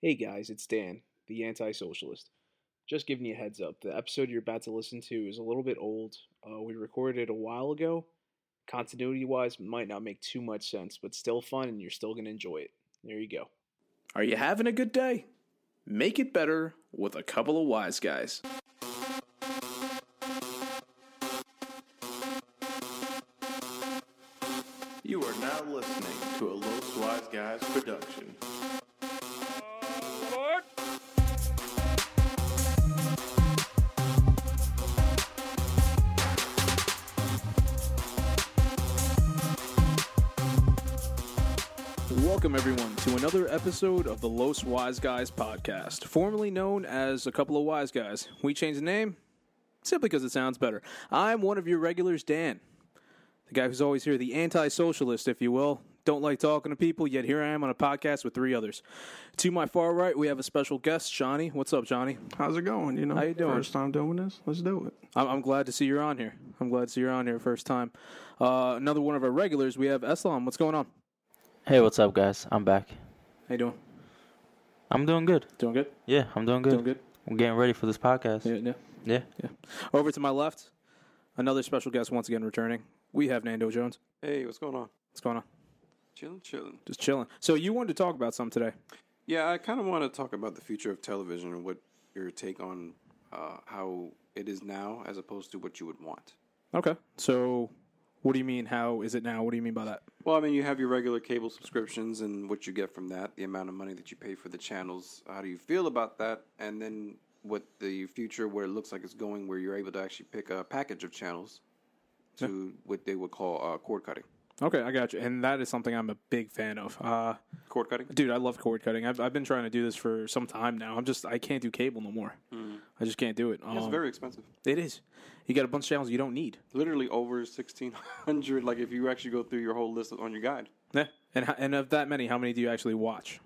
Hey guys, it's Dan, the anti socialist. Just giving you a heads up the episode you're about to listen to is a little bit old. Uh, we recorded it a while ago. Continuity wise, might not make too much sense, but still fun and you're still going to enjoy it. There you go. Are you having a good day? Make it better with a couple of wise guys. You are now listening to a Los Wise Guys production. Welcome, everyone, to another episode of the Los Wise Guys podcast, formerly known as A Couple of Wise Guys. We changed the name simply because it sounds better. I'm one of your regulars, Dan, the guy who's always here, the anti socialist, if you will. Don't like talking to people, yet here I am on a podcast with three others. To my far right, we have a special guest, Johnny. What's up, Johnny? How's it going? You know, How you doing? First time doing this. Let's do it. I'm, I'm glad to see you're on here. I'm glad to see you're on here first time. Uh, another one of our regulars, we have Eslam. What's going on? Hey, what's up, guys? I'm back. How you doing? I'm doing good. Doing good? Yeah, I'm doing good. Doing good? I'm getting ready for this podcast. Yeah, yeah. Yeah. Over to my left, another special guest once again returning. We have Nando Jones. Hey, what's going on? What's going on? Chilling, chilling. Just chilling. So you wanted to talk about something today. Yeah, I kind of want to talk about the future of television and what your take on uh, how it is now as opposed to what you would want. Okay. So what do you mean? How is it now? What do you mean by that? Well, I mean, you have your regular cable subscriptions and what you get from that, the amount of money that you pay for the channels. How do you feel about that? And then what the future, where it looks like it's going, where you're able to actually pick a package of channels to what they would call uh, cord cutting. Okay, I got you. And that is something I'm a big fan of. Uh, Cord cutting? dude, I love cord cutting. I've, I've been trying to do this for some time now. I'm just I can't do cable no more. I just can't do it. Mm. It's Um, very expensive. It is. You got a bunch of channels you don't need. Literally over 1,600, like if you actually go through your whole list on your guide. Yeah. And ho- and of that many, how many do you actually watch?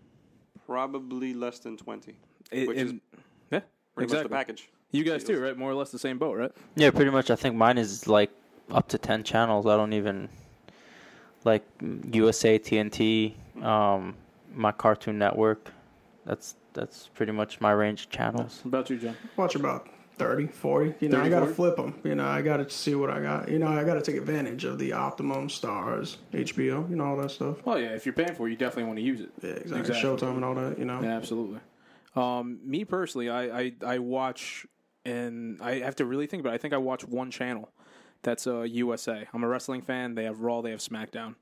Probably less than 20. It- Which is yeah, Pretty exactly. much the package. You guys too, right? More or less the same boat, right? Yeah, pretty much. I think mine is like up to 10 channels. I don't even like USA, TNT, um, my Cartoon Network. That's that's pretty much my range of channels. What about you, John? Watch about 30, 40. You know, 30, I got to flip them. You know, I got to see what I got. You know, I got to take advantage of the Optimum, Stars, HBO, you know, all that stuff. Well, yeah, if you're paying for it, you definitely want to use it. Yeah, exactly. Exactly. Showtime and all that, you know. Yeah, absolutely. Um, me personally, I, I, I watch, and I have to really think about it. I think I watch one channel. That's uh, USA. I'm a wrestling fan. They have Raw, they have SmackDown.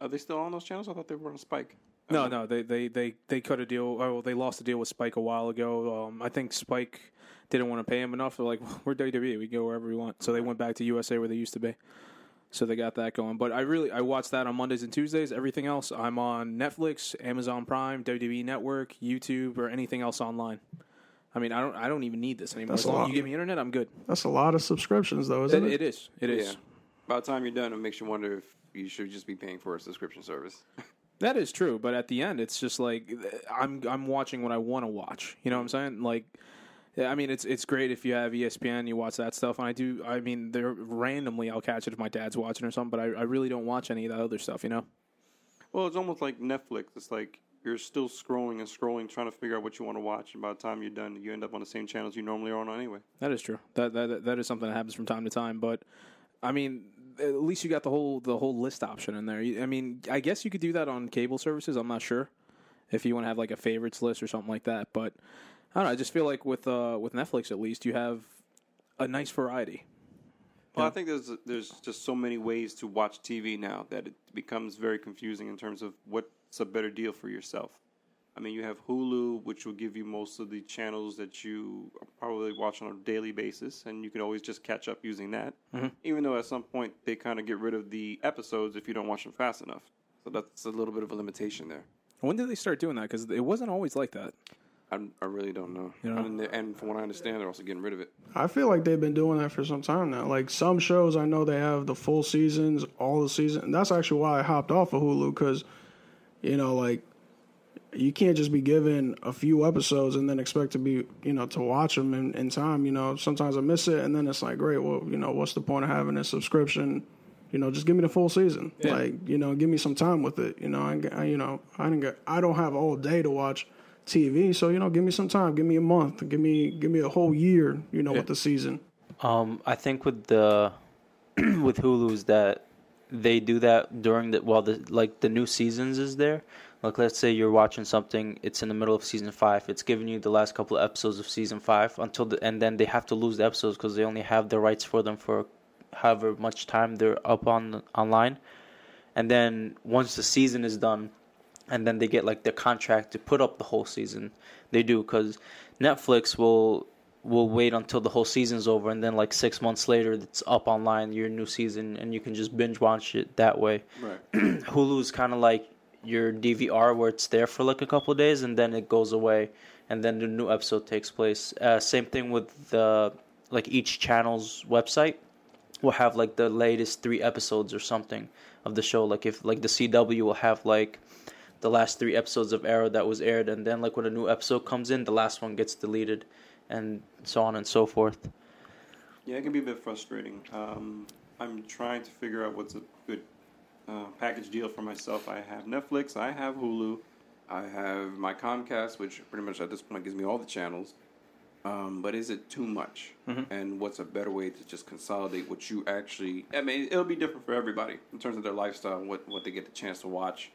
Are they still on those channels? I thought they were on Spike. No, no, they, they, they, they cut a deal. Oh, they lost a deal with Spike a while ago. Um, I think Spike didn't want to pay him enough. They're like, we're WWE. We can go wherever we want. So they went back to USA where they used to be. So they got that going. But I really I watch that on Mondays and Tuesdays. Everything else I'm on Netflix, Amazon Prime, WWE Network, YouTube, or anything else online. I mean, I don't I don't even need this anymore. That's As a long as lot. you give me internet, I'm good. That's a lot of subscriptions, though, isn't It, it? it is. It is. Yeah. By the time you're done, it makes you wonder if you should just be paying for a subscription service. That is true, but at the end, it's just like I'm I'm watching what I want to watch. You know what I'm saying? Like, I mean, it's it's great if you have ESPN, you watch that stuff, and I do. I mean, there randomly I'll catch it if my dad's watching or something, but I, I really don't watch any of that other stuff. You know? well, it's almost like Netflix. It's like you're still scrolling and scrolling, trying to figure out what you want to watch, and by the time you're done, you end up on the same channels you normally are on anyway. That is true. That that that is something that happens from time to time. But I mean, at least you got the whole the whole list option in there. I mean, I guess you could do that on cable services. I'm not sure if you want to have like a favorites list or something like that. But I don't know. I just feel like with uh, with Netflix at least you have a nice variety. Well, I think there's there's just so many ways to watch TV now that it becomes very confusing in terms of what's a better deal for yourself. I mean, you have Hulu, which will give you most of the channels that you probably watch on a daily basis, and you can always just catch up using that. Mm-hmm. Even though at some point they kind of get rid of the episodes if you don't watch them fast enough. So that's a little bit of a limitation there. When did they start doing that? Because it wasn't always like that. I, I really don't know. You know? And, and from what I understand, they're also getting rid of it. I feel like they've been doing that for some time now. Like some shows, I know they have the full seasons, all the season. And that's actually why I hopped off of Hulu because, you know, like you can't just be given a few episodes and then expect to be, you know, to watch them in, in time. You know, sometimes I miss it, and then it's like, great. Well, you know, what's the point of having a subscription? You know, just give me the full season. Like, you know, give me some time with it. You know, I, I you know, I didn't get, I don't have all day to watch TV. So you know, give me some time, give me a month, give me give me a whole year. You know, with the season. Um, I think with the with Hulu's that they do that during the while the like the new seasons is there. Like let's say you're watching something, it's in the middle of season five. It's giving you the last couple of episodes of season five until the and then they have to lose the episodes because they only have the rights for them for however much time they're up on online. And then once the season is done, and then they get like their contract to put up the whole season. They do because Netflix will will wait until the whole season's over, and then like six months later, it's up online your new season, and you can just binge watch it that way. Right. Hulu's kind of like your DVR where it's there for like a couple days, and then it goes away, and then the new episode takes place. Uh, same thing with the like each channel's website will have like the latest three episodes or something of the show. Like if like the CW will have like the last three episodes of Arrow that was aired, and then like when a new episode comes in, the last one gets deleted, and so on and so forth. Yeah, it can be a bit frustrating. Um, I'm trying to figure out what's a good uh, package deal for myself. I have Netflix, I have Hulu, I have my Comcast, which pretty much at this point gives me all the channels. Um, but is it too much? And what's a better way to just consolidate what you actually? I mean, it'll be different for everybody in terms of their lifestyle and what what they get the chance to watch.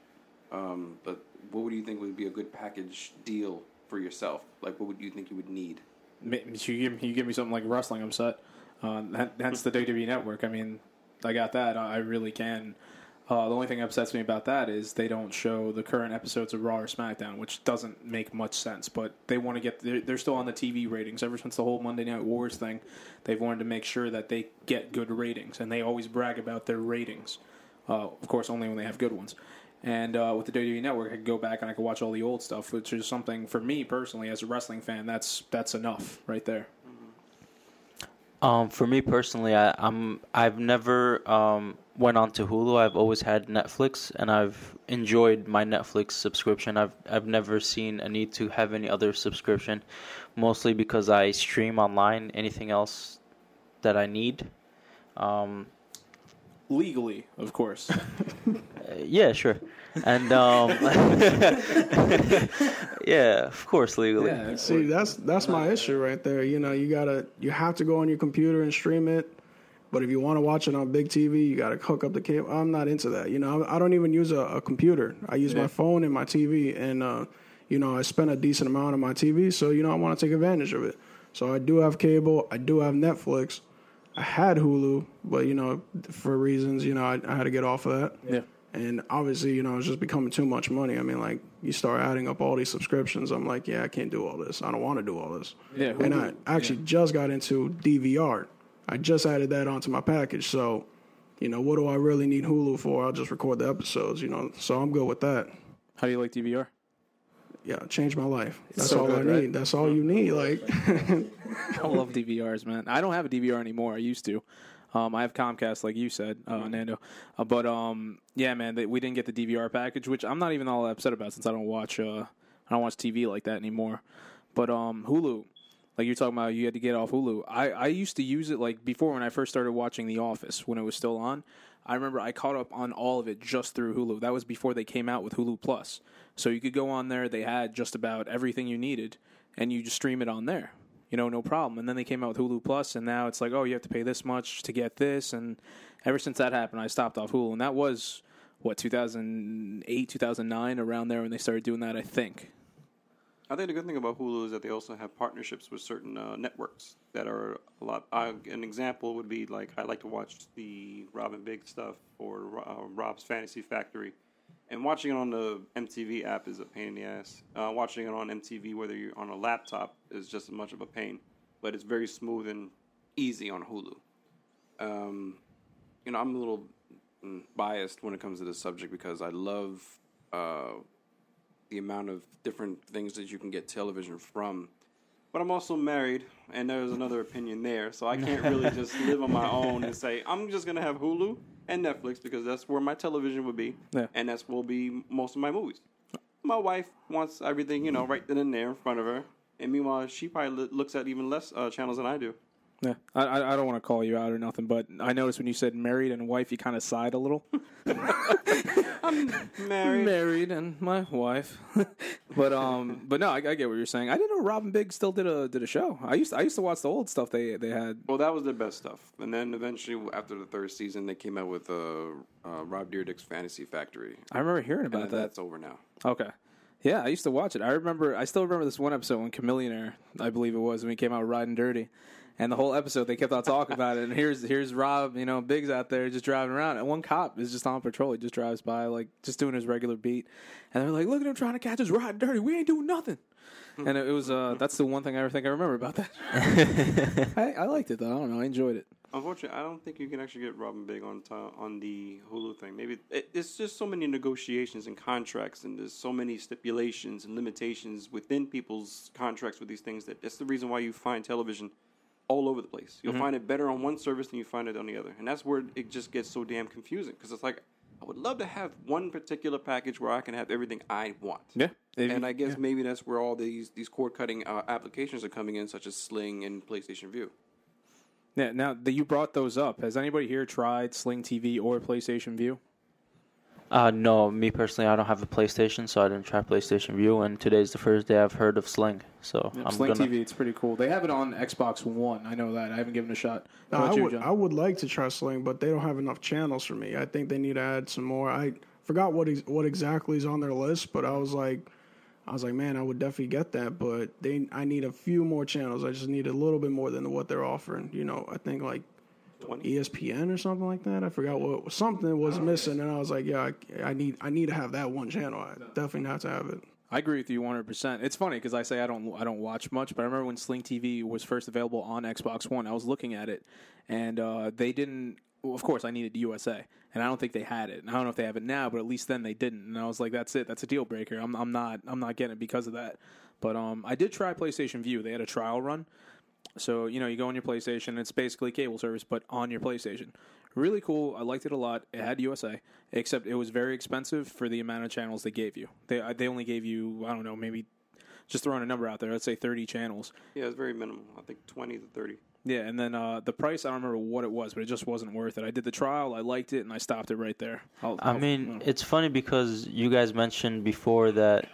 Um, but what would you think would be a good package deal for yourself? Like, what would you think you would need? You give, you give me something like wrestling, I'm set. Uh, that, that's the WWE Network. I mean, I got that. I really can. Uh, the only thing that upsets me about that is they don't show the current episodes of Raw or SmackDown, which doesn't make much sense. But they want to get they're, they're still on the TV ratings ever since the whole Monday Night Wars thing. They've wanted to make sure that they get good ratings, and they always brag about their ratings. Uh, of course, only when they have good ones. And uh, with the WWE Network, I could go back and I could watch all the old stuff, which is something for me personally as a wrestling fan. That's that's enough right there. Um, for me personally, I, I'm I've never um, went on to Hulu. I've always had Netflix, and I've enjoyed my Netflix subscription. I've I've never seen a need to have any other subscription, mostly because I stream online. Anything else that I need, um, Legally, of course. uh, yeah, sure, and um, yeah, of course, legally. yeah, See, that's that's my issue right there. You know, you gotta you have to go on your computer and stream it. But if you want to watch it on big TV, you got to hook up the cable. I'm not into that. You know, I don't even use a, a computer. I use my phone and my TV, and uh, you know, I spend a decent amount on my TV, so you know, I want to take advantage of it. So I do have cable. I do have Netflix. I had Hulu, but you know, for reasons, you know, I, I had to get off of that. yeah. And obviously, you know, it's just becoming too much money. I mean, like you start adding up all these subscriptions. I'm like, yeah, I can't do all this. I don't want to do all this. Yeah, And I actually just got into DVR. I just added that onto my package. So, you know, what do I really need Hulu for? I'll just record the episodes. You know, so I'm good with that. How do you like DVR? Yeah, change my life. That's so all good, I right? need. That's all you need. Like, I love DVRs, man. I don't have a DVR anymore. I used to. Um, I have Comcast, like you said, uh, Nando. Uh, but um, yeah, man, they, we didn't get the DVR package, which I'm not even all upset about since I don't watch uh, I don't watch TV like that anymore. But um, Hulu, like you're talking about, you had to get off Hulu. I I used to use it like before when I first started watching The Office when it was still on. I remember I caught up on all of it just through Hulu. That was before they came out with Hulu Plus. So you could go on there. They had just about everything you needed, and you just stream it on there. You know, no problem. And then they came out with Hulu Plus, and now it's like, oh, you have to pay this much to get this. And ever since that happened, I stopped off Hulu, and that was what 2008, 2009, around there when they started doing that. I think. I think the good thing about Hulu is that they also have partnerships with certain uh, networks that are a lot. Uh, an example would be like I like to watch the Rob & Big stuff or uh, Rob's Fantasy Factory, and watching it on the MTV app is a pain in the ass. Uh, watching it on MTV, whether you're on a laptop, is just as much of a pain, but it's very smooth and easy on Hulu. Um, you know, I'm a little mm, biased when it comes to this subject because I love. The amount of different things that you can get television from. But I'm also married, and there's another opinion there, so I can't really just live on my own and say I'm just gonna have Hulu and Netflix because that's where my television would be, Yeah. and that's will be most of my movies. My wife wants everything, you know, right then and there in front of her, and meanwhile she probably looks at even less uh, channels than I do. Yeah, I, I I don't want to call you out or nothing, but I noticed when you said married and wife, you kind of sighed a little. I'm Married. married and my wife, but um, but no, I, I get what you're saying. I didn't know Rob & Big still did a did a show. I used I used to watch the old stuff they they had. Well, that was the best stuff, and then eventually, after the third season, they came out with uh, uh, Rob Dyrdek's Fantasy Factory, I remember hearing and about that. that's over now. Okay. Yeah, I used to watch it. I remember. I still remember this one episode when Chamillionaire, I believe it was, when he came out riding dirty, and the whole episode they kept on talking about it. And here's here's Rob, you know, Biggs out there just driving around, and one cop is just on patrol. He just drives by, like just doing his regular beat, and they're like, "Look at him trying to catch us riding dirty. We ain't doing nothing." And it was uh, that's the one thing I ever think I remember about that. I, I liked it though. I don't know. I enjoyed it. Unfortunately, I don't think you can actually get Rob & Big on ti on the Hulu thing. Maybe it, it's just so many negotiations and contracts, and there's so many stipulations and limitations within people's contracts with these things that that's the reason why you find television all over the place. You'll find it better on one service than you find it on the other, and that's where it just gets so damn confusing. Because it's like I would love to have one particular package where I can have everything I want. Yeah. And I guess maybe that's where all these these cord cutting uh, applications are coming in, such as Sling and PlayStation Vue. Yeah. Now that you brought those up, has anybody here tried Sling TV or PlayStation Vue? Uh, no, me personally, I don't have a PlayStation, so I didn't try PlayStation Vue. And today's the first day I've heard of Sling, so I'm Sling gonna. TV, it's pretty cool. They have it on Xbox One. I know that. I haven't given it a shot. No, I you, would John? I would like to try Sling, but they don't have enough channels for me. I think they need to add some more. I forgot what ex- what exactly is on their list, but I was like, I was like, man, I would definitely get that, but they I need a few more channels. I just need a little bit more than what they're offering. You know, I think like 20? ESPN or something like that. I forgot what something was missing, and I was like, yeah, I, I need I need to have that one channel. I definitely have to have it. I agree with you 100. percent It's funny because I say I don't I don't watch much, but I remember when Sling TV was first available on Xbox One, I was looking at it, and uh, they didn't. Well, of course, I needed USA, and I don't think they had it. And I don't know if they have it now, but at least then they didn't. And I was like, that's it. That's a deal breaker. I'm I'm not I'm not getting it because of that. But um, I did try PlayStation Vue. They had a trial run. So you know, you go on your PlayStation. It's basically cable service, but on your PlayStation. Really cool. I liked it a lot. It had USA, except it was very expensive for the amount of channels they gave you. They they only gave you I don't know maybe just throwing a number out there. Let's say thirty channels. Yeah, it's very minimal. I think twenty to thirty. Yeah, and then uh, the price I don't remember what it was, but it just wasn't worth it. I did the trial. I liked it, and I stopped it right there. I'll, I I'll- mean, it's funny because you guys mentioned before that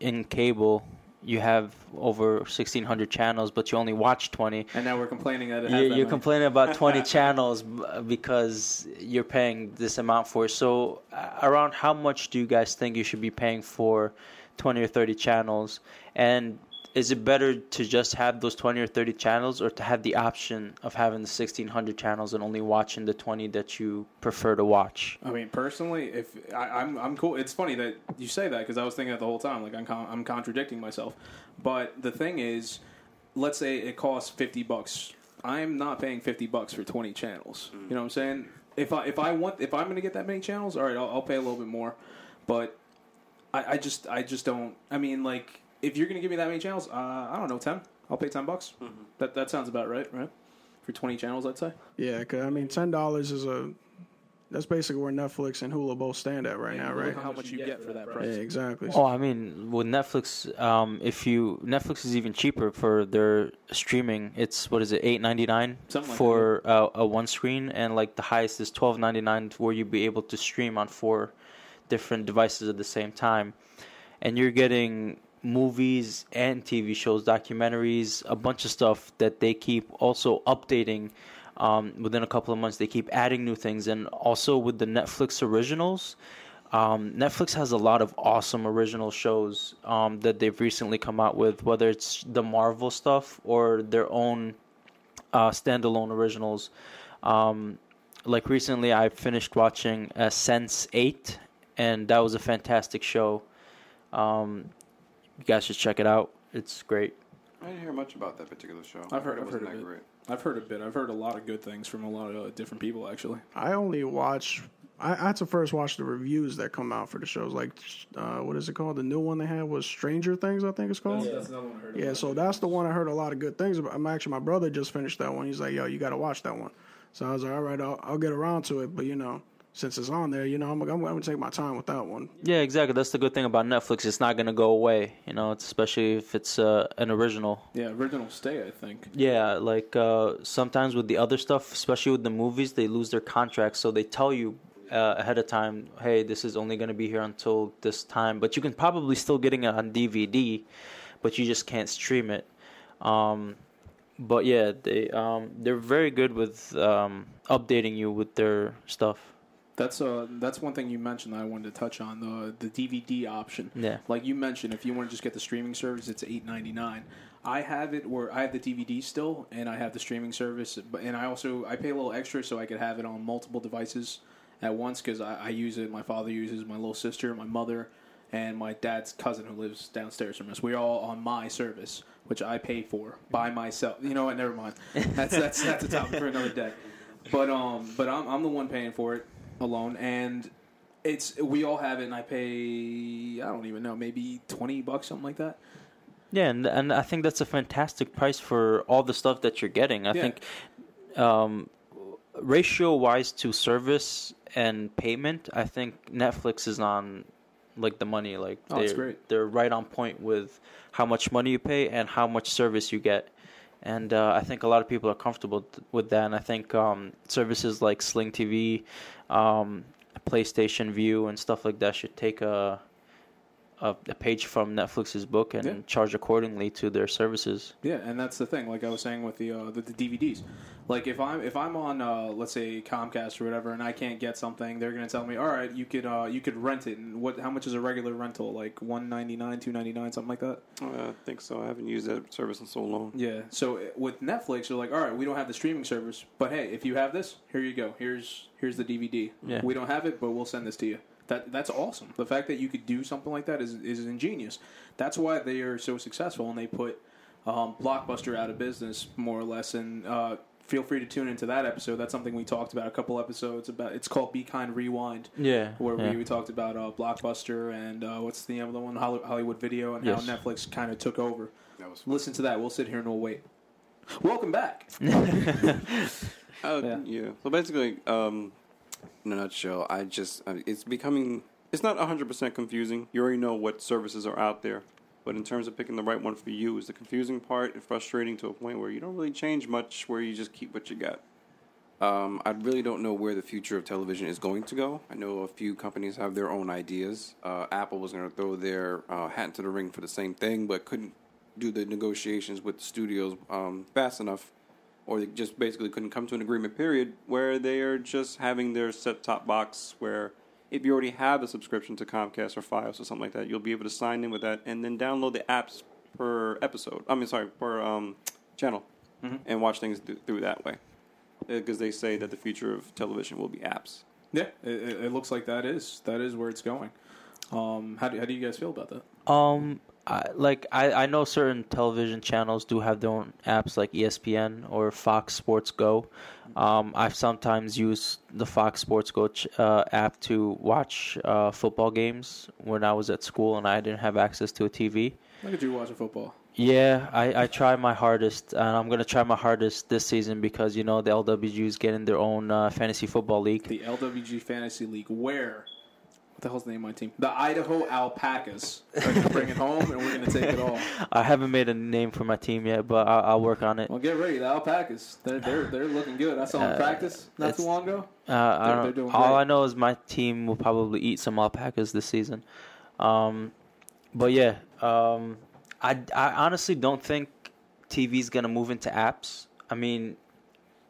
in cable you have over 1,600 channels, but you only watch 20. and now we're complaining that it has You're, that you're complaining about 20 channels because you're paying this amount for. So, uh, around how much do you guys think you should be paying for 20 or 30 channels? And is it better to just have those 20 or 30 channels or to have the option of having the 1,600 channels and only watching the 20 that you prefer to watch? I mean, personally, if I, I'm, I'm cool. It's funny that you say that because I was thinking that the whole time. Like I'm, con- I'm contradicting myself. But the thing is, let's say it costs fifty bucks. I'm not paying fifty bucks for twenty channels. You know what I'm saying? If I if I want if I'm to get that many channels, all right, I'll, I'll pay a little bit more. But I, I just I just don't. I mean, like if you're going to give me that many channels, uh, I don't know, ten. I'll pay ten bucks. That that sounds about right, right? For twenty channels, I'd say. Yeah, 'cause, I mean, ten dollars is a that's basically where Netflix and Hulu both stand at right now, right? How much you get for that Yeah, price? exactly. Oh, I mean, with Netflix, um, if you Netflix is even cheaper for their streaming. It's what is it, eight ninety nine Something like for uh, a one screen, and like the highest is twelve ninety nine, where you'd be able to stream on four different devices at the same time, and you're getting movies and TV shows, documentaries, a bunch of stuff that they keep also updating. Um, within a couple of months, they keep adding new things, and also with the Netflix originals, um, Netflix has a lot of awesome original shows um, that they've recently come out with, whether it's the Marvel stuff or their own uh, standalone originals. Um, like recently, I finished watching uh, Sense8, and that was a fantastic show. Um, you guys should check it out. It's great. I didn't hear much about that particular show. I've heard- I've wasn't heard of that it. great. I've heard a bit. I've heard a lot of good things from a lot of uh, different people, actually. I only watch. I, I had to first watch the reviews that come out for the shows. Like, uh, what is it called? The new one they had was Stranger Things. I think it's called. Yeah, another one I heard so that's the one I heard a lot of good things about. I'm actually my brother just finished that one. He's like, "Yo, you got to watch that one." So I was like, "All right, I'll, I'll get around to it." But you know, since it's on there, you know, I'm, I'm going to take my time with that one. Yeah, exactly. That's the good thing about Netflix. It's not gonna go away. You know, it's especially if it's uh, an original. Yeah, original stay, I think. Yeah, like uh, sometimes with the other stuff, especially with the movies, they lose their contracts, so they tell you uh, ahead of time, hey, this is only going to be here until this time. But you can probably still getting it on DVD, but you just can't stream it. Um, but yeah, they um, they're very good with um, updating you with their stuff. That's uh that's one thing you mentioned that I wanted to touch on the the DVD option. Yeah. Like you mentioned, if you want to just get the streaming service, it's eight ninety nine. I have it where I have the DVD still, and I have the streaming service, but and I also I pay a little extra so I could have it on multiple devices at once because I, I use it. My father uses my little sister, my mother, and my dad's cousin who lives downstairs from us. We're all on my service, which I pay for by myself. You know what? Never mind. That's that's that's a topic for another day. But um, but I'm I'm the one paying for it alone, and it's we all have it, and I pay I don't even know maybe twenty bucks something like that. Yeah, and and I think that's a fantastic price for all the stuff that you're getting. I Yeah. think um, ratio wise to service and payment, I think Netflix is on like the money. Like Oh, they're, it's great. they're right on point with how much money you pay and how much service you get. And uh, I think a lot of people are comfortable th- with that. And I think um, services like Sling TV, um, PlayStation Vue, and stuff like that should take a a, a page from Netflix's book and Yeah. charge accordingly to their services. Yeah, and that's the thing. Like I was saying with the uh, the, the DVDs, like if I'm if I'm on uh, let's say Comcast or whatever, and I can't get something, they're gonna tell me, all right, you could uh, you could rent it. And what? How much is a regular rental? Like one ninety nine, two ninety nine, something like that. Uh, I think so. I haven't used that service in so long. Yeah. So uh, with Netflix, they're like, all right, we don't have the streaming service, but hey, if you have this, here you go. Here's here's the DVD. Yeah. We don't have it, but we'll send this to you. That that's awesome. The fact that you could do something like that is is ingenious. That's why they are so successful, and they put um, Blockbuster out of business more or less. And uh, feel free to tune into that episode. That's something we talked about a couple episodes about. It's called Be Kind Rewind Yeah, where yeah. we, we talked about uh, Blockbuster and uh, what's the name of the one Hollywood Video and Yes. how Netflix kind of took over. That was. Listen to that. We'll sit here and we'll wait. Welcome back. Uh, Yeah. yeah. So basically, um, in a nutshell, I just I it's becoming it's not hundred percent confusing. You already know what services are out there, but in terms of picking the right one for you, is the confusing part and frustrating to a point where you don't really change much. Where you just keep what you got. Um, I really don't know where the future of television is going to go. I know a few companies have their own ideas. Uh, Apple was going to throw their uh, hat into the ring for the same thing, but couldn't do the negotiations with the studios um, fast enough, or they just basically couldn't come to an agreement. Period. Where they are just having their set-top box, where if you already have a subscription to Comcast or Fios or something like that, you'll be able to sign in with that and then download the apps per episode. I mean, sorry, per um, channel, and watch things th- through that way because they say that the future of television will be apps. Yeah, it, it it looks like that is that is where it's going. Um, how do how do you guys feel about that? Um, I, like I, I know certain television channels do have their own apps like ESPN or Fox Sports Go. Um, I've sometimes used the Fox Sports Go ch- uh, app to watch uh, football games when I was at school and I didn't have access to a TV. Look at you watching football. Yeah, I, I try my hardest, and I'm gonna try my hardest this season because you know the LWG is getting their own uh, fantasy football league. The LWG Fantasy League. Where? What the hell's the name of my team? The Idaho Alpacas. They're gonna bring it home, and we're gonna take it all. I haven't made a name for my team yet, but I'll, I'll work on it. Well, get ready. The Alpacas. They're they're they're looking good. I saw them Uh, practice not too long ago. Uh, I They're- they're all. I know is my team will probably eat some alpacas this season. Um, but yeah, um, I, I honestly don't think TV's gonna move into apps. I mean,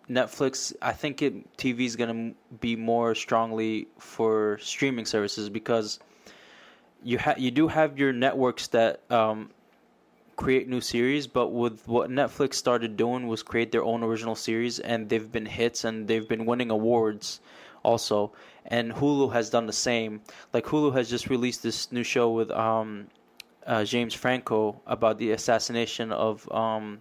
Netflix. I think it TV is gonna be more strongly for streaming services because you ha- you do have your networks that um, create new series, but with what Netflix started doing was create their own original series, and they've been hits and they've been winning awards also. And Hulu has done the same. Like Hulu has just released this new show with um, uh, James Franco about the assassination of um,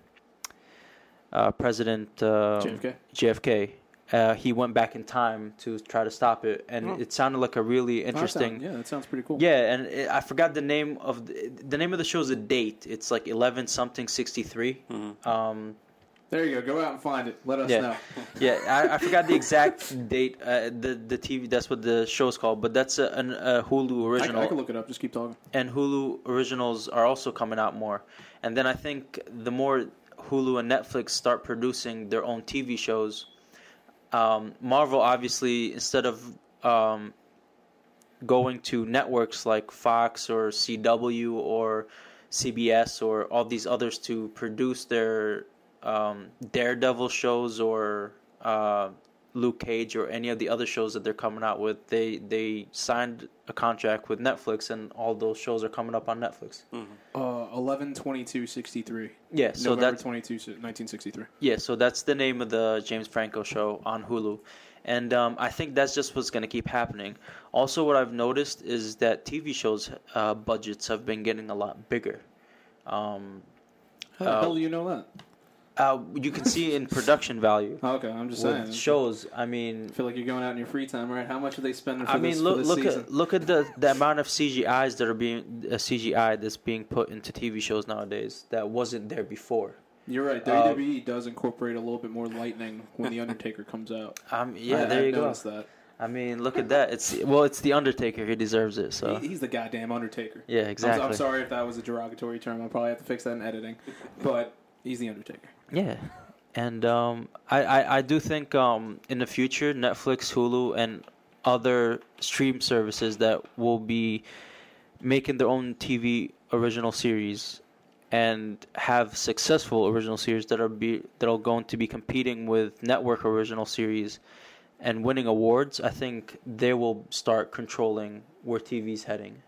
uh, President uh, JFK. JFK. Uh, he went back in time to try to stop it, and Oh. it sounded like a really Oh, interesting. sound- yeah, that sounds pretty cool. Yeah, and it, I forgot the name of the, the name of the show is a date. It's like eleven something sixty Mm-hmm. Um, There you go. Go out and find it. Let us Yeah. know. Yeah, I, I forgot the exact date. Uh, the the TV that's what the show's called, but that's a, an, a Hulu I, original. I can look it up. Just keep talking. and Hulu originals are also coming out more. And then I think the more Hulu and Netflix start producing their own TV shows, um, Marvel obviously instead of um, going to networks like Fox or CW or CBS or all these others to produce their um, Daredevil shows or uh, Luke Cage or any of the other shows that they're coming out with, they they signed a contract with Netflix, and all those shows are coming up on Netflix. Uh, 11 22 63. Yeah, so November that's 22 1963. yeah, so that's the name of the James Franco show on Hulu, and um, I think that's just what's going to keep happening. Also, what I've noticed is that TV shows uh, budgets have been getting a lot bigger. Um, How the Uh, hell do you know that? Uh, you can see in production value okay, I'm just saying. shows. I mean, I feel like you're going out in your free time, right? How much are they spending for I mean, look this look season? at look at the the amount of CGIs that are being uh, CGI that's being put into TV shows nowadays that wasn't there before. You're right. uh, WWE does incorporate a little bit more lightning when the Undertaker comes out. Um, yeah, I, there you go. that. I mean, look at that. It's well, it's the Undertaker. He deserves it. So He, he's the goddamn Undertaker. yeah, I'm, exactly. I'm sorry if that was a derogatory term. I'll probably have to fix that in editing. But he's the Undertaker. Yeah, and um, I, I I do think um in the future Netflix, Hulu, and other stream services that will be making their own TV original series and have successful original series that are be that are going to be competing with network original series and winning awards. I think they will start controlling where TV's heading,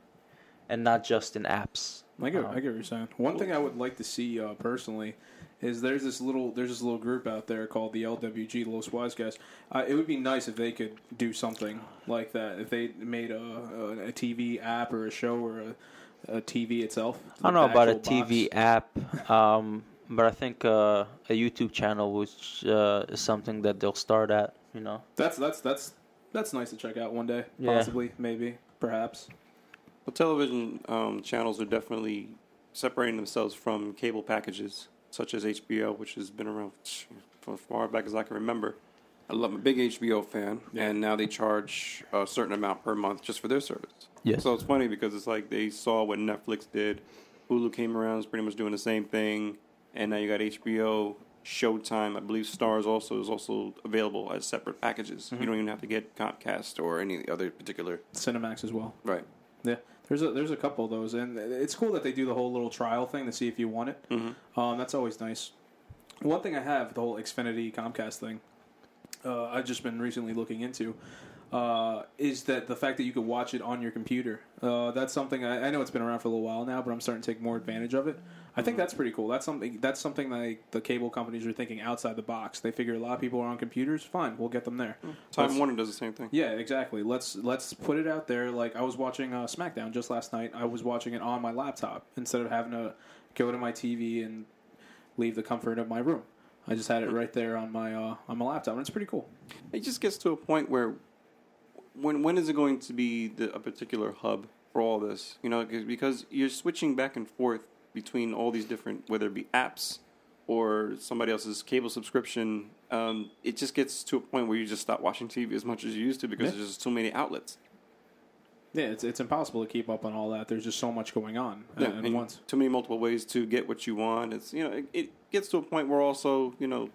and not just in apps. I get, Um, I get what you're saying. One thing I would like to see uh, personally is there's this little there's this little group out there called the LWG, Los Wise Guys. Uh, it would be nice if they could do something like that. If they made a, a, a TV app or a show or a, a TV itself. I don't know about a actual box. TV app, um, but I think uh, a YouTube channel, which uh, is something that they'll start at. You know, That's that's that's that's nice to check out one day, Yeah. possibly, maybe, perhaps. Well, television um, channels are definitely separating themselves from cable packages, such as HBO, which has been around for as far back as I can remember. I love, I'm a big HBO fan, and now they charge a certain amount per month just for their service. Yes. So it's funny because it's like they saw what Netflix did. Hulu came around, is pretty much doing the same thing, and now you got HBO, Showtime. I believe Stars also is also available as separate packages. You mm-hmm. don't even have to get Comcast or any other particular. Cinemax as well. Right. Yeah, there's a there's a couple of those, and it's cool that they do the whole little trial thing to see if you want it. Mm-hmm. Um, that's always nice. One thing I have the whole Xfinity Comcast thing. Uh, I've just been recently looking into. Uh, is that the fact that you could watch it on your computer? Uh, that's something I, I know it's been around for a little while now, but I'm starting to take more advantage of it. I think that's pretty cool. That's something. That's something like the cable companies are thinking outside the box. They figure a lot of people are on computers. Fine, we'll get them there. Time Let's- Warner does the same thing. yeah, exactly. Let's let's put it out there. Like I was watching uh, SmackDown just last night. I was watching it on my laptop instead of having to go to my TV and leave the comfort of my room. I just had it right there on my uh, on my laptop, and it's pretty cool. It just gets to a point where when when is it going to be the, a particular hub for all this? You know, 'cause- because you're switching back and forth between all these different, whether it be apps or somebody else's cable subscription. Um, it just gets to a point where you just stop watching TV as much as you used to because Yeah. there's just too many outlets. Yeah, it's it's impossible to keep up on all that. There's just so much going on Yeah, at, at and once. too many multiple ways to get what you want. It's you know, it, it gets to a point where also you know,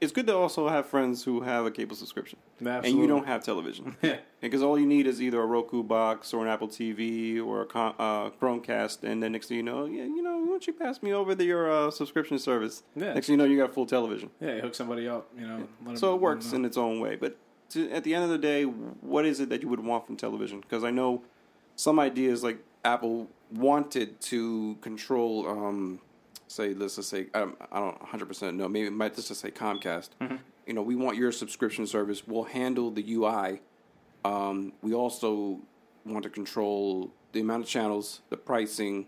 it's good to also have friends who have a cable subscription and you don't have television. Because all you need is either a Roku box or an Apple TV or a uh, Chromecast, and then next thing you know, yeah, you know, why don't you pass me over to your uh, subscription service? Yeah. Next thing you know, you got full television. yeah. You hook somebody up, you know. let 'em- So it works in its own way. But to, at the end of the day, what is it that you would want from television? Because I know some ideas like Apple wanted to control, um, say, let's just say, I don't, I don't 100% know, maybe it might just say Comcast. You know, we want your subscription service. We'll handle the UI. Um, we also want to control the amount of channels, the pricing,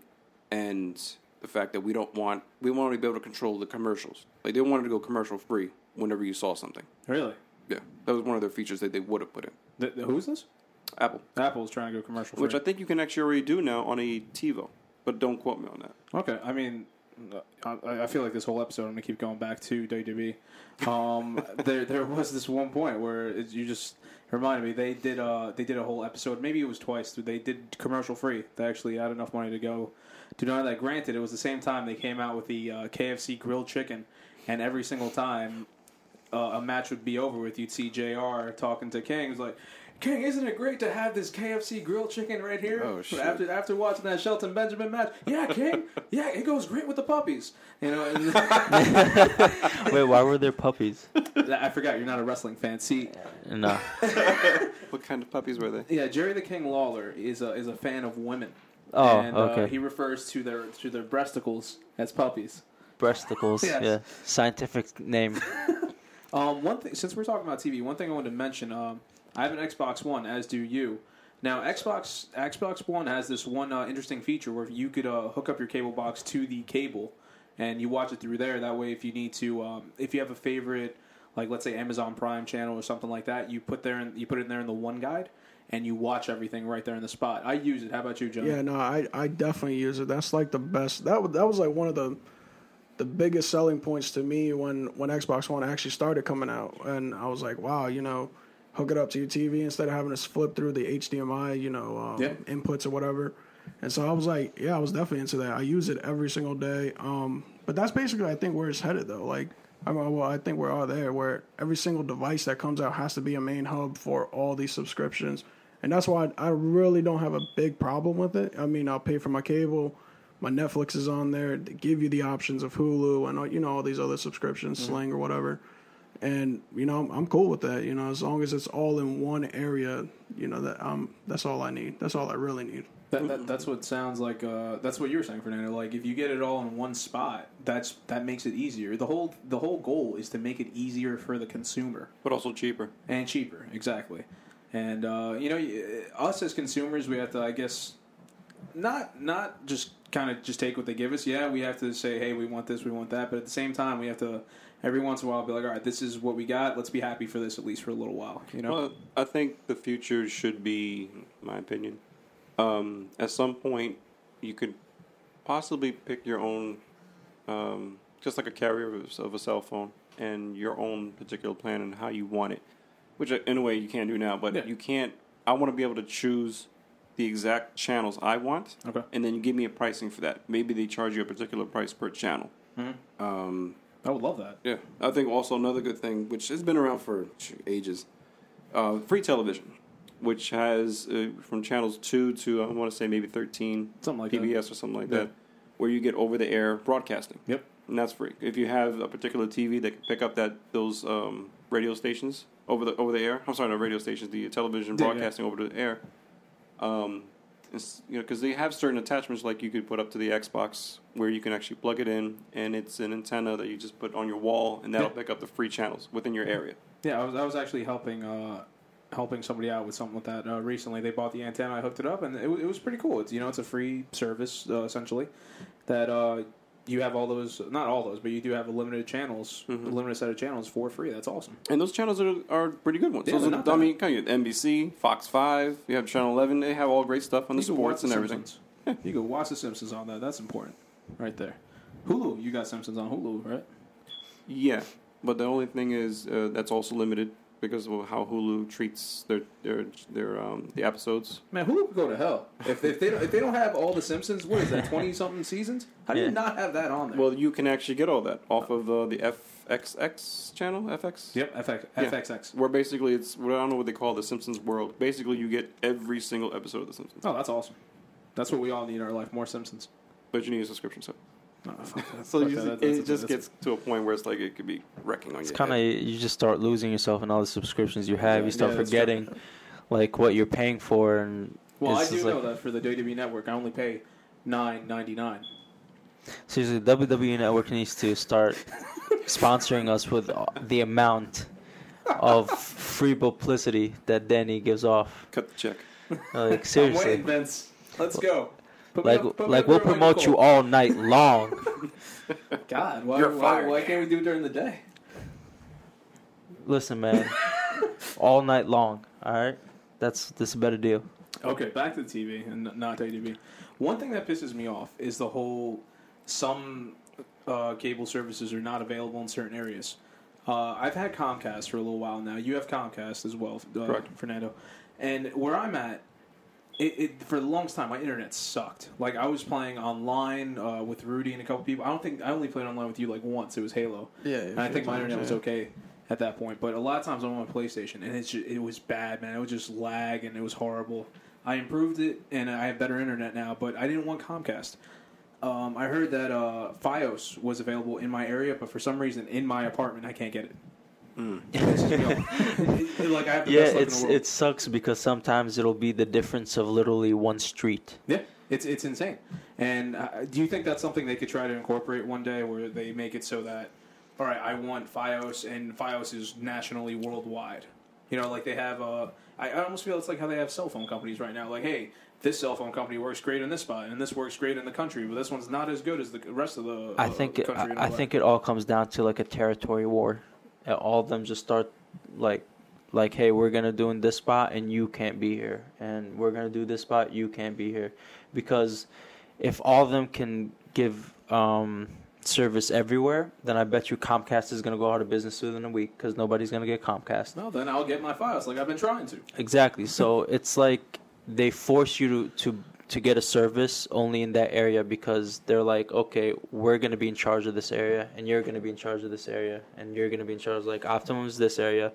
and the fact that we don't want we want to be able to control the commercials. Like they wanted to go commercial free whenever you saw something. really. Yeah, that was one of their features that they would have put in The, the, who's this? Apple, Apple's trying to go commercial free. which I think you can actually already do now on a TiVo, but don't quote me on that. Okay, I mean, I, I feel like this whole episode I'm gonna keep going back to WWE. Um, there there was this one point where it, you just reminded me they did uh they did a whole episode maybe it was twice they did commercial free they actually had enough money to go do none of that granted it was the same time they came out with the uh, KFC grilled chicken and every single time uh, a match would be over with you'd see Jr. talking to King it like King, isn't it great to have this KFC grilled chicken right here? Oh, shit. After after watching that Shelton Benjamin match, yeah, King, yeah, it goes great with the puppies. You know, and Wait, why were there puppies? I forgot you're not a wrestling fan. See, No. What kind of puppies were they? yeah, Jerry the King Lawler is a is a fan of women. Oh, and, uh, okay. he refers to their to their breasticles as puppies. Breasticles. Yes. Yeah. Scientific name. Um, one thing, since we're talking about TV, one thing I wanted to mention. Um, I have an Xbox One, as do you. Now, Xbox Xbox One has this one uh, interesting feature where you could uh, hook up your cable box to the cable, and you watch it through there. That way, if you need to, um, if you have a favorite, like let's say Amazon Prime channel or something like that, you put there, in, you put it in there in the One Guide, and you watch everything right there in the spot. I use it. How about you, John? Yeah, no, I I definitely use it. That's like the best. That that was like one of the the biggest selling points to me when when Xbox One actually started coming out, and I was like, wow, you know, hook it up to your TV instead of having to flip through the HDMI, you know, um, Yeah. inputs or whatever. And so I was like, yeah, I was definitely into that. I use it every single day. Um, but that's basically, I think, where it's headed though. Like, I mean, well, I think we're all there where every single device that comes out has to be a main hub for all these subscriptions. And that's why I really don't have a big problem with it. I mean, I'll pay for my cable. My Netflix is on there. They give you the options of Hulu and you know all these other subscriptions, Sling or whatever. And you know, I'm, I'm cool with that. You know, as long as it's all in one area, you know that um that's all I need. That's all I really need. That, that, that's what sounds like. Uh, that's what you were saying, Fernando. Like if you get it all in one spot, that's that makes it easier. The whole the whole goal is to make it easier for the consumer But also cheaper. and cheaper. Exactly. And uh, you know, us as consumers, we have to, I guess, not not just kind of just take what they give us. Yeah, we have to say, hey, we want this, we want that. But at the same time, we have to every once in a while be like, all right, this is what we got. Let's be happy for this at least for a little while. You know. Well, I think the future should be, my opinion, um, at some point you could possibly pick your own, um, just like a carrier of, of a cell phone, and your own particular plan and how you want it. Which, uh, in a way, you can't do now, but Yeah. you can't. I want to be able to choose the exact channels I want, Okay. and then you give me a pricing for that. Maybe they charge you a particular price per channel. Um, I would love that. yeah, I think also another good thing, which has been around for ages, uh, free television, which has uh, from channels two to I want to say maybe thirteen Something like that. PBS or something like Yeah. that, where you get over the air broadcasting, Yep. and that's free. If you have a particular TV that can pick up that those um, radio stations over the over the air, I'm sorry, not radio stations, the television Yeah, yeah. broadcasting over the air. Um, it's, you know, because they have certain attachments like you could put up to the Xbox where you can actually plug it in, and it's an antenna that you just put on your wall, and that'll Yeah. pick up the free channels within your area. Yeah, I was I was actually helping uh, helping somebody out with something with that uh, recently. They bought the antenna, I hooked it up, and it, it was pretty cool. It's you know it's a free service uh, essentially that uh, you have all those not all those, but you do have a limited channels, Mm-hmm. a limited set of channels for free. That's awesome. And those channels are, are pretty good ones. Yeah, Those they're I mean, kind of NBC, Fox Five, you have Channel Eleven. They have all great stuff on the You can sports and everything. Simpsons. you can watch the Simpsons on that. That's important, right there. Hulu, you got Simpsons on Hulu, right? Yeah, but the only thing is uh, that's also limited because of how Hulu treats their their their um, the episodes. Man, Hulu could go to hell if, if they don't, if they don't have all the Simpsons. What is that? Twenty something seasons? How do Yeah. you not have that on there? Well, you can actually get all that off of uh, the FXX channel, FX. yep, FX, Yeah. FXX. Where basically it's well, I don't know what they call the Simpsons world. Basically, you get every single episode of the Simpsons, Oh, that's awesome. That's what we all need in our life: more Simpsons. but you need a subscription. So, So Fuck you that. That's- it just gets to a point where it's like it could be wrecking on It's you. It's kind of you just start losing yourself in all the subscriptions you have. Yeah, You start yeah, that's true. forgetting like what you're paying for, and Well, I do just know like- that for the WWE Network, I only pay nine ninety nine. seriously, WWE Network needs to start sponsoring us with the amount of free publicity that Danny gives off. Cut the check. Like seriously, Vince. Let's go. Put like up- me like we'll promote you all night long. God, why, You're why, fired. why can't we do it during the day? Listen, man, all night long. All right, that's this is a better deal. Okay, back to the TV and n- not WWE. One thing that pisses me off is the whole some uh, cable services are not available in certain areas. Uh, I've had Comcast for a little while now. You have Comcast as well, uh, Correct. Fernando. And where I'm at, it, it for the longest time my internet sucked. Like I was playing online uh, with Rudy and a couple people. I don't think I only played online with you like once. It was Halo. Yeah, and I think my internet was okay at that point. But a lot of times I'm on my PlayStation, and it's just, it was bad, man. It was just lag, and it was horrible. I improved it, and I have better internet now. But I didn't want Comcast. Um, I heard that uh, FiOS was available in my area, but for some reason in my apartment I can't get it. It's just gone. It- like I have the Yeah, best luck it's in the world. it sucks because sometimes it'll be the difference of literally one street. Yeah, it's it's insane. And uh, do you think that's something they could try to incorporate one day, where they make it so that, all right, I want FiOS, and FiOS is nationally worldwide. You know, like they have. Uh, I, I almost feel it's like how they have cell phone companies right now. Like, hey, this cell phone company works great in this spot, and this works great in the country, but this one's not as good as the rest of the. I uh, think the it, I, I think it all comes down to like a territory war. Uh, All of them just start like like hey, we're gonna do in this spot and you can't be here, and we're gonna do this spot you can't be here, because if all of them can give um, service everywhere, then I bet you Comcast is gonna go out of business within a week because nobody's gonna get Comcast. no then I'll get my Fios like I've been trying to. Exactly. So it's like they force you to, to to get a service only in that area because they're like, okay, we're gonna be in charge of this area, and you're gonna be in charge of this area, and you're gonna be in charge. Like Optimum is this area,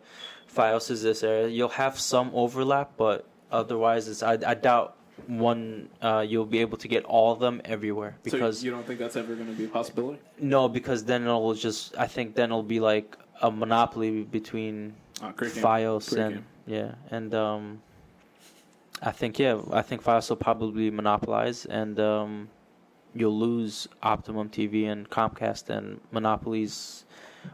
Fios is this area. You'll have some overlap, but otherwise, it's I, I doubt one uh, you'll be able to get all of them everywhere because so you don't think that's ever going to be a possibility? no, because then it'll just I think then it'll be like a monopoly between game. Fios and yeah, and um, I think yeah, I think Fios will probably monopolize, and um, you'll lose Optimum TV and Comcast, and monopolies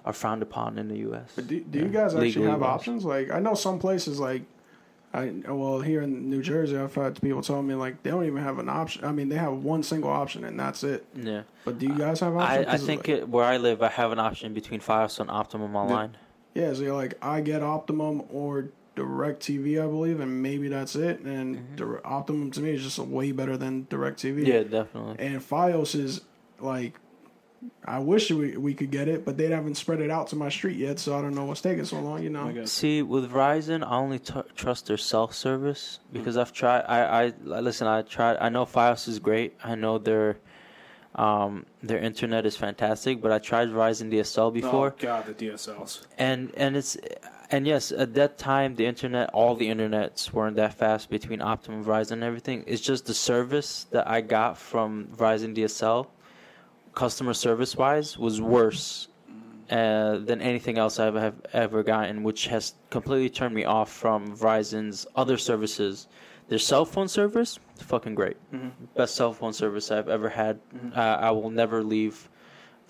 are frowned upon in the U.S. But do, do you guys actually Legally have options? Like I know some places like I well here in New Jersey I've had people tell me like they don't even have an option. I mean they have one single option and that's it. Yeah, But do you guys have I, options? I 'Cause, think like, it, where I live, I have an option between Fios and Optimum online. yeah. So you're like I get Optimum or DirecTV I believe and maybe that's it. And Mm-hmm. Dir- Optimum to me is just way better than DirecTV. Yeah, definitely. And Fios is like, I wish we we could get it, but they haven't spread it out to my street yet, so I don't know what's taking so long. You know, See, with Verizon, I only t- trust their self service because I've tried. I, I listen. I tried. I know Fios is great. I know their um, their internet is fantastic. But I tried Verizon DSL before, Oh God, the DSLs. and and it's and yes, at that time the internet, all the internets weren't that fast between Optimum, Verizon, and everything. It's just the service that I got from Verizon DSL, customer service wise, was worse uh, than anything else I've ever gotten, which has completely turned me off from Verizon's other services. Their cell phone service, fucking great, best cell phone service I've ever had. Uh, I will never leave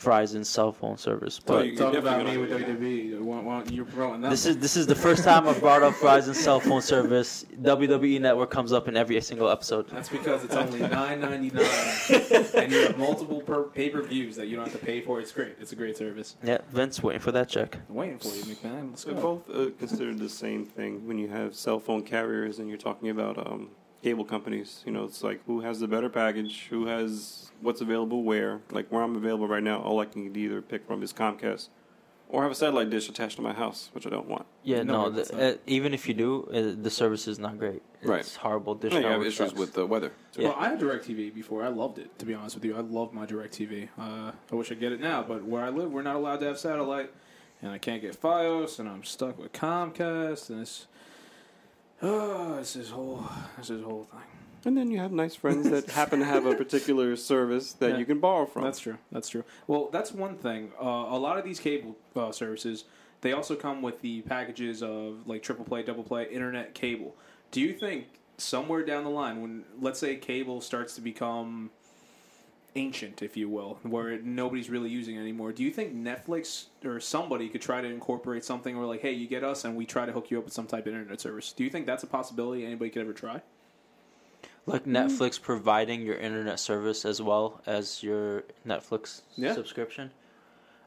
Verizon's cell phone service, but. you- Talk You're about me with WWE. Why, why, you're promoting that. This is this is the first time I've brought up Verizon cell phone service. WWE Network comes up in every single episode. That's because it's only nine ninety nine, and you have multiple per pay per views that you don't have to pay for. It's great. It's a great service. Yeah, Vince waiting for that check. I'm waiting for you, McMahon. Let's They're go. both uh, considered the same thing when you have cell phone carriers and you're talking about um, cable companies. You know, it's like who has the better package, who has what's available where. Like where I'm available right now, all I can either pick from is Comcast or have a satellite dish attached to my house, which I don't want. Yeah, No, no. that's the, uh, even if you do, uh, the service is not great. It's Right. horrible. Dish Yeah, you have issues sucks. with the weather. Yeah. Well, I had DirecTV before. I loved it. To be honest with you, I love my DirecTV. Uh, I wish I get it now, but where I live, we're not allowed to have satellite, and I can't get FiOS, and I'm stuck with Comcast, and it's oh, it's this whole, it's this whole thing. And then you have nice friends that happen to have a particular service that Yeah. you can borrow from. That's true. That's true. Well, that's one thing. Uh, a lot of these cable uh, services, they also come with the packages of like triple play, double play, internet cable. Do you think somewhere down the line, when let's say cable starts to become ancient, if you will, where nobody's really using it anymore, do you think Netflix or somebody could try to incorporate something where like, hey, you get us and we try to hook you up with some type of internet service? Do you think that's a possibility anybody could ever try? Like Netflix providing your internet service as well as your Netflix Yeah. subscription.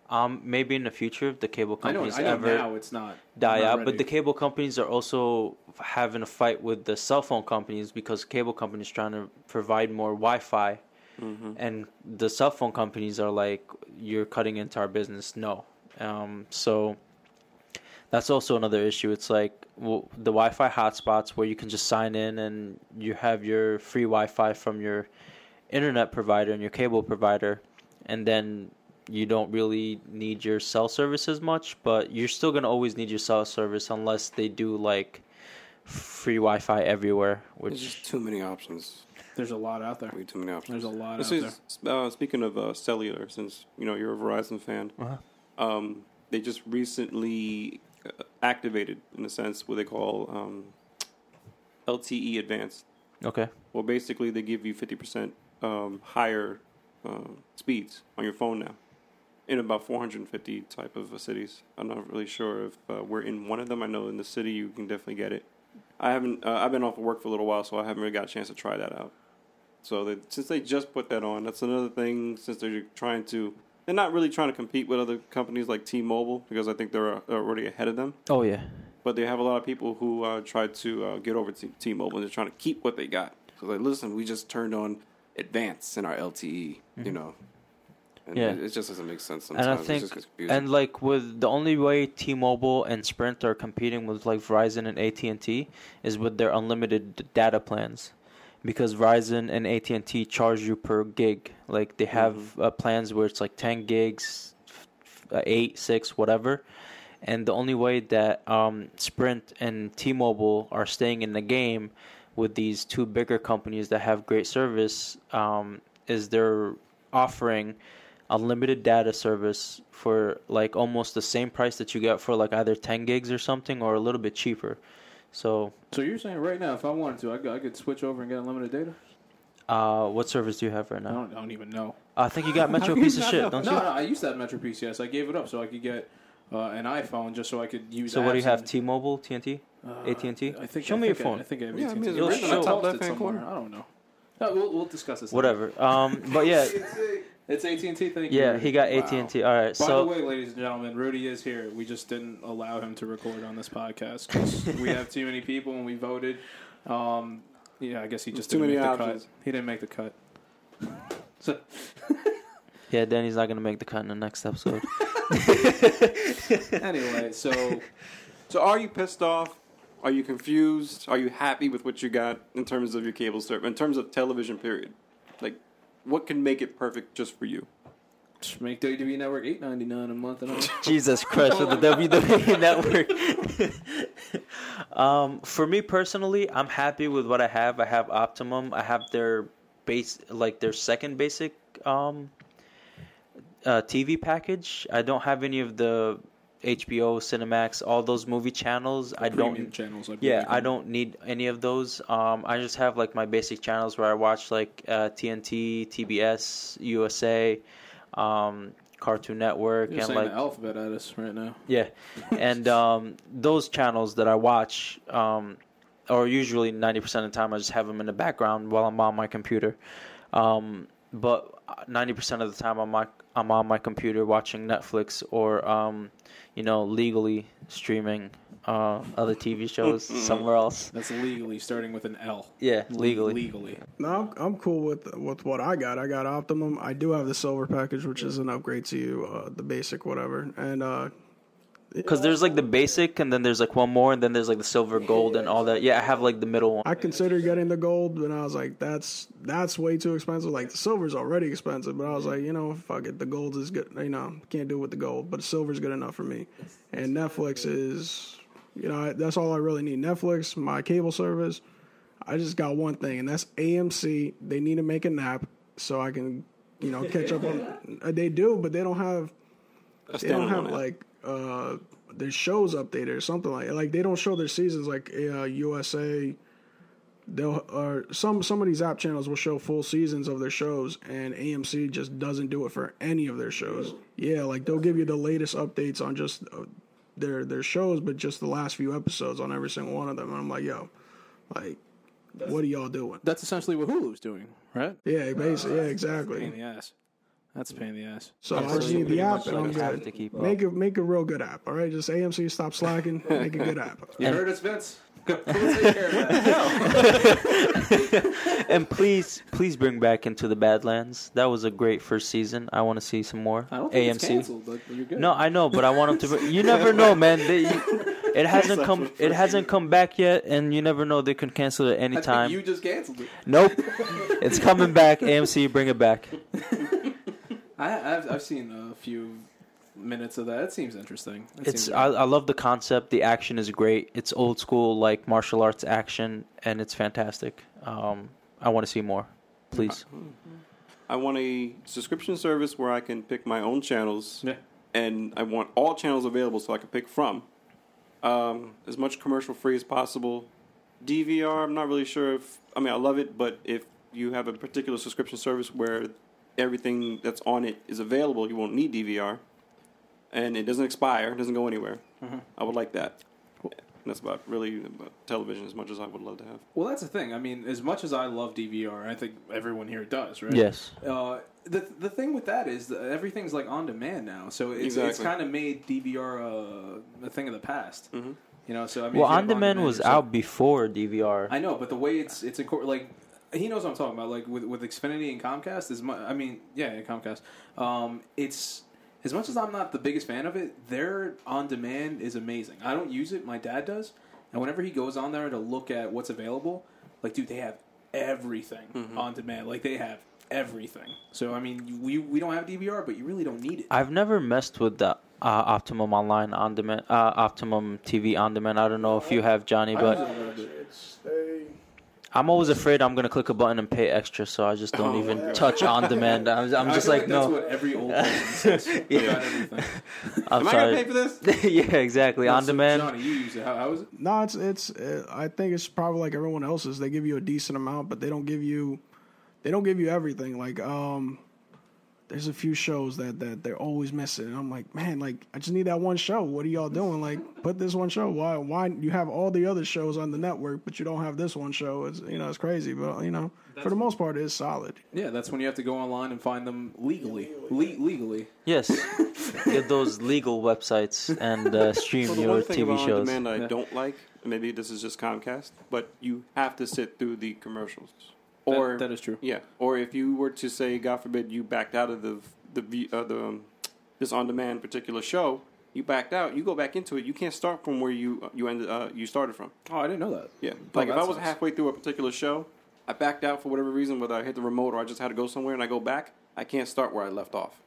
Um, maybe in the future, if the cable I know. companies I know ever now it's not die not out, ready. but the cable companies are also having a fight with the cell phone companies because cable companies trying to provide more Wi-Fi and the cell phone companies are like, "You're cutting into our business." No, um, so that's also another issue. It's like w- the Wi-Fi hotspots where you can just sign in and you have your free Wi-Fi from your internet provider and your cable provider, and then you don't really need your cell service as much. But you're still gonna always need your cell service unless they do like free Wi-Fi everywhere, There's which just too many options. There's a lot out there. Way too many options. There's a lot This out is, uh, speaking of uh, cellular, since you know you're a Verizon fan, Uh-huh. um, they just recently uh, activated, in a sense, what they call um, LTE Advanced. okay. Well, basically, they give you fifty percent um, higher uh, speeds on your phone now, in about 450 type of uh, cities. I'm not really sure if uh, we're in one of them. I know in the city you can definitely get it. I haven't. Uh, I've been off of work for a little while, so I haven't really got a chance to try that out. So they, since they just put that on, that's another thing. Since they're trying to, they're not really trying to compete with other companies like T-Mobile because I think they're uh, already ahead of them. Oh yeah. But they have a lot of people who uh, try to uh, get over to T-Mobile and they're trying to keep what they got. So like, listen, we just turned on Advance in our LTE, you know. And Yeah. it, just doesn't make sense And I think, and like with the only way T-Mobile and Sprint are competing with like Verizon and AT and T is with their unlimited data plans, because Verizon and AT and T charge you per gig. Like they have uh, plans where it's like ten gigs, eight, six, whatever. And the only way that um, Sprint and T-Mobile are staying in the game with these two bigger companies that have great service um, is they're offering unlimited data service for like almost the same price that you get for like either 10 gigs or something or a little bit cheaper. So, So you're saying right now, if I wanted to, I could, I could switch over and get unlimited data? uh, what service do you have right I now? don't, I don't even know. I think you got Metro How do you piece of shit, know? don't No, you? no, I used to have Metro PCS. I gave it up so I could get uh, an iPhone just so I could use. It. So what do you have? T-Mobile, TNT, Uh, AT&T? I think. Show I me your think I- phone. I think I have Yeah, AT&T. mean, it's You'll show- the top left-hand somewhere. corner. I don't know. No, we'll, we'll discuss this. Whatever. Um, but yeah, It's AT and T. Thank you. yeah, he got AT&T. All right, By so the way, ladies and gentlemen, Rudy is here. We just didn't allow him to record on this podcast 'cause we have too many people and we voted. Um, yeah, I guess he just Too didn't many make the options. cut. He didn't make the cut. So, yeah, Danny's not gonna make the cut in the next episode. anyway, so so are you pissed off? Are you confused? Are you happy with what you got in terms of your cable service? In terms of television, period. Like, what can make it perfect just for you? just make WWE Network eight ninety nine a month. And all. Jesus Christ with the WWE network. um, for me personally, I'm happy with what I have. I have Optimum. I have their base, like their second basic um, uh, TV package. I don't have any of the HBO, Cinemax, all those movie channels. I don't. channels. I Yeah, I don't need any of those. Um, I just have like my basic channels where I watch like uh, TNT, TBS, USA, um, Cartoon Network, You're and like the alphabet at us right now. yeah, and um, those channels that I watch, um, or usually ninety percent of the time, I just have them in the background while I'm on my computer. Um, but ninety percent of the time, I'm on, I'm on my computer watching Netflix or um, you know legally streaming uh, other TV shows somewhere else. That's legally starting with an L. Yeah, legally. Legally. No, I'm, I'm cool with with what I got. I got Optimum. I do have the silver package, which is an upgrade to you, uh, the basic whatever. And uh, Because there's like the basic, and then there's like one more, and then there's like the silver, gold, and all that. Yeah, I have like the middle one. I considered getting the gold, but I was like, that's that's way too expensive. Like the silver's already expensive, but I was like, you know, fuck it, the gold is good. You know, can't do it with the gold, but the silver's good enough for me. And Netflix is, you know, that's all I really need. Netflix, my cable service. I just got one thing, and that's AMC. They need to make a nap so I can, you know, catch up on. uh, They do, but they don't have A they don't have standalone app. like uh their shows updated or something like like they don't show their seasons like uh, USA they'll or some some of these app channels will show full seasons of their shows and AMC just doesn't do it for any of their shows. Yeah, like they'll give you the latest updates on just uh, their their shows but just the last few episodes on every single one of them and I'm like, yo, like what are y'all doing? That's essentially what Hulu's doing, right? Yeah, basically, yeah, Pain in exactly. the ass. That's a pain in the ass. So I Absolutely. need the Pretty app much and I'm like good. to keep Make a make a real good app, all right? Just AMC stop slacking, make a good app. You And- heard us, Vince. We'll take care of that. and please, please bring back Into the Badlands. That was a great first season. I want to see some more. I don't think it's canceled, but you're good. No, I know, but I want them to. You never know, man. They, it hasn't come. It hasn't come back yet, and you never know. They can cancel it I think anytime. you just canceled it. Nope, it's coming back. AMC, bring it back. I, I've I've seen a few minutes of that. It seems interesting. It It's. seems I, I love the concept. The action is great. It's old school, like martial arts action, and it's fantastic. Um, I want to see more. Please. I want a subscription service where I can pick my own channels, Yeah. and I want all channels available so I can pick from. Um, as much commercial free as possible. DVR, I'm not really sure if. I mean, I love it, but if you have a particular subscription service where everything that's on it is available, you won't need DVR, and it doesn't expire, it doesn't go anywhere. I would like that. And that's about really about television as much as I would love to have. Well, that's the thing. I mean, as much as I love DVR, I think everyone here does, right? Yes. Uh, the the thing with that is that everything's like on demand now, so it's it's kind of made DVR uh, a thing of the past. Mm-hmm. You know, so I mean, Well, if you have on demand was or out before DVR. I know, but the way it's it's incor- like he knows what I'm talking about. Like with with Xfinity and Comcast is my, I mean, yeah, yeah, Comcast. Um, it's as much as I'm not the biggest fan of it, their on demand is amazing. I don't use it. My dad does, and whenever he goes on there to look at what's available, like dude, they have everything Mm-hmm. on demand. Like they have everything. So I mean, we we don't have DVR, but you really don't need it. I've never messed with the uh, Optimum Online on demand, uh, Optimum TV on demand. I don't know if you have Johnny, but use it a little bit. It's they. I'm always afraid I'm gonna click a button and pay extra, so I just don't Oh, even God. touch on demand. I'm, I'm just feel like, that's no. what every old person says. Yeah. I'm Am I gonna pay for this? yeah, exactly. on So, demand. Johnny, you use it. How, how is it? No, it's it's. Uh, I think it's probably like everyone else's. They give you a decent amount, but they don't give you, they don't give you everything. Like um, there's a few shows that that they're always missing. And I'm like, man, like I just need that one show. What are y'all doing? Like, put this one show. Why why you have all the other shows on the network, but you don't have this one show? It's you know it's crazy, but you know for the most part it's solid. Yeah, that's when you have to go online and find them legally. Le- legally. Yes, get those legal websites and uh, stream So the your one thing TV about on shows. demand I Yeah. don't like, maybe this is just Comcast, but you have to sit through the commercials. That- Or that is true. Yeah, or if you were to say, God forbid, you backed out of the the v- uh, the um, this on demand particular show, you backed out, you go back into it, you can't start from where you you ended uh, you started from. Oh, I didn't know that. Yeah, like if I was sucks. halfway through a particular show, I backed out for whatever reason, whether I hit the remote or I just had to go somewhere, and I go back, I can't start where I left off.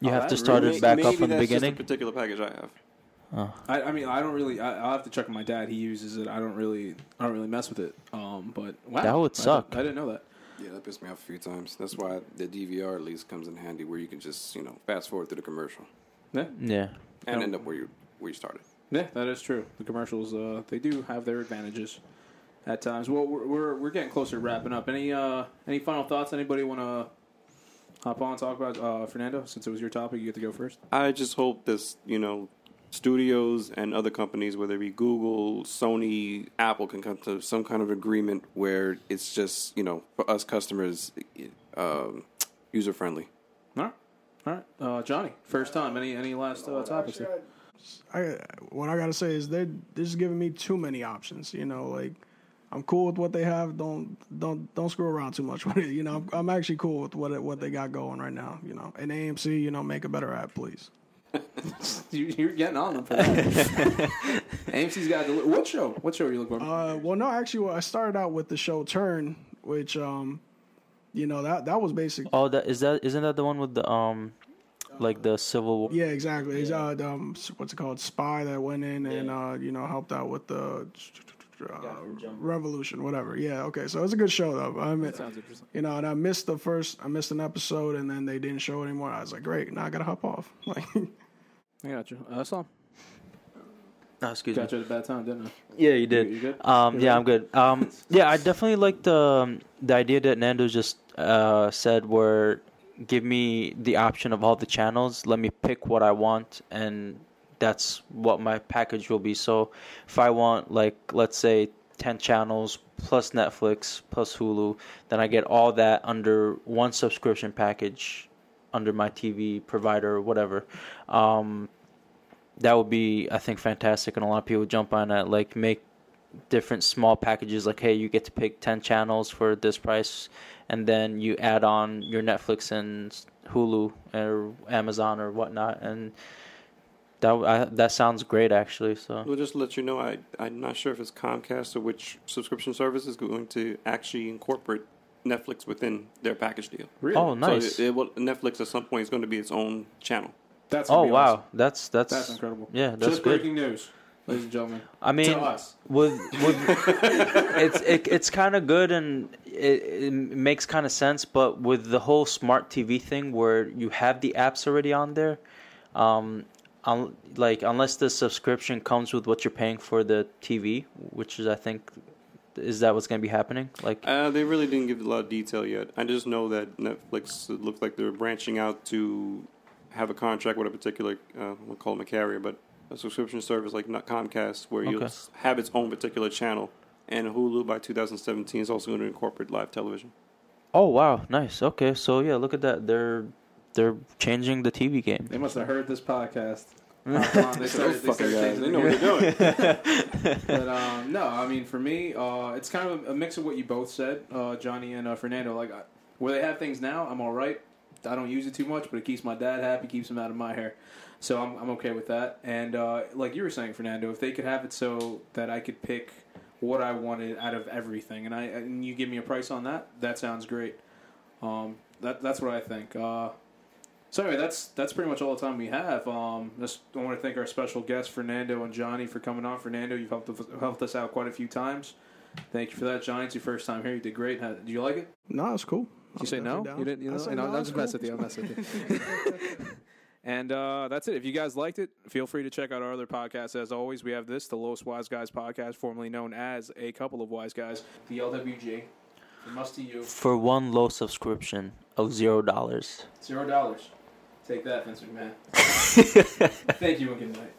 You Oh, have to start really- it back Maybe up from the that's just beginning. a particular package I have. I, I mean, I don't really. I, I'll have to check with my dad. He uses it. I don't really. I don't really mess with it. Um, but wow, That would suck. did- I, didn't know that. Yeah, that pissed me off a few times. That's why the DVR at least comes in handy, where you can just you know fast forward through the commercial Yeah, Yeah. and end up where you where you started. yeah, that is true. The commercials, uh, they do have their advantages at times. Well, we're we're, we're getting closer to wrapping up. Any uh, any final thoughts? Anybody want to hop on and talk about uh, Fernando? Since it was your topic, you get to go first. I just hope this, you know, studios and other companies, whether it be Google, Sony, Apple, can come to some kind of agreement where it's just, you know, for us customers, um, user friendly. All right, all right. Uh, Johnny, first time. Any any last uh, topics? there? I what I gotta say is they're they're just giving me too many options. You know, like I'm cool with what they have. Don't don't don't screw around too much with it. You know, I'm, I'm actually cool with what what they got going right now. You know, and AMC, you know, make a better app, please. You, you're getting on them for that. AMC's got deli- what show? What show are you looking for? Uh, well, no, actually, well, I started out with the show Turn, which um, you know that that was basic. Oh, that is that. Isn't that the one with the um, like the Civil War? Yeah, exactly. It's uh, um, what's it called? Spy that went in and uh, you know helped out with the uh, revolution, whatever. Yeah, okay. So it's a good show though. I mean, Sounds interesting. you know, and I missed the first, I missed an episode, and then they didn't show it anymore. I was like, great, now I gotta hop off. Like, I got you. Uh, Sam, Oh, excuse me. got you at a bad time, didn't I? Yeah, you did. You good? Um, You yeah, ready? I'm good. Um, yeah, I definitely like the um, the idea that Nando just uh, said, where give me the option of all the channels, let me pick what I want, and that's what my package will be. So, if I want, like, let's say, ten channels plus Netflix plus Hulu, then I get all that under one subscription package under my TV provider or whatever. Um, that would be I think fantastic, and a lot of people jump on that. Like make different small packages like hey you get to pick 10 channels for this price and then you add on your netflix and hulu or amazon or whatnot and that I, that sounds great actually so We'll just let you know. I I'm not sure if it's Comcast or which subscription service is going to actually incorporate Netflix within their package deal. Really? oh nice So it, it will, Netflix at some point is going to be its own channel. that's oh be wow awesome. that's that's, That's incredible. yeah that's Just good breaking news, ladies and gentlemen. i mean to us. with with it's it, it's kind of good and it, it makes kind of sense but with the whole smart tv thing where you have the apps already on there um un, like unless the subscription comes with what you're paying for the tv which is i think is that what's going to be happening like Uh, they really didn't give a lot of detail yet. I just know that Netflix looks like they're branching out to have a contract with a particular, uh, we'll call them a carrier, but a subscription service like Comcast, where you'll Okay. s- have its own particular channel. And Hulu by 2017 is also going to incorporate live television. oh wow nice okay so yeah look at that they're they're changing the tv game They must have heard this podcast. They started, they started guys, they know what game. they're doing. But um, no, I mean for me, uh, it's kind of a, a mix of what you both said, uh, Johnny and uh, Fernando. Like I, where they have things now, I'm all right. I don't use it too much, but it keeps my dad happy, keeps him out of my hair, so I'm I'm okay with that. And uh, like you were saying, Fernando, if they could have it so that I could pick what I wanted out of everything, and I and you give me a price on that, that sounds great. Um, that that's what I think. So anyway, that's that's pretty much all the time we have. Um, just I want to thank our special guests Fernando and Johnny for coming on. Fernando, you've helped us- helped us out quite a few times. Thank you for that, Johnny. It's your first time here. You did great. How, did you like it? No, it's cool. Did you say no? You didn't. You I know, said no, no, I'm it's just messing with you. I'm messing with you. and uh, that's it. If you guys liked it, feel free to check out our other podcasts. As always, we have this, the Los Wise Guys podcast, formerly known as A Couple of Wise Guys, the LWG. It must to you. for one low subscription of zero dollars Zero dollars. Take that, Vince McMahon. Thank you and good night.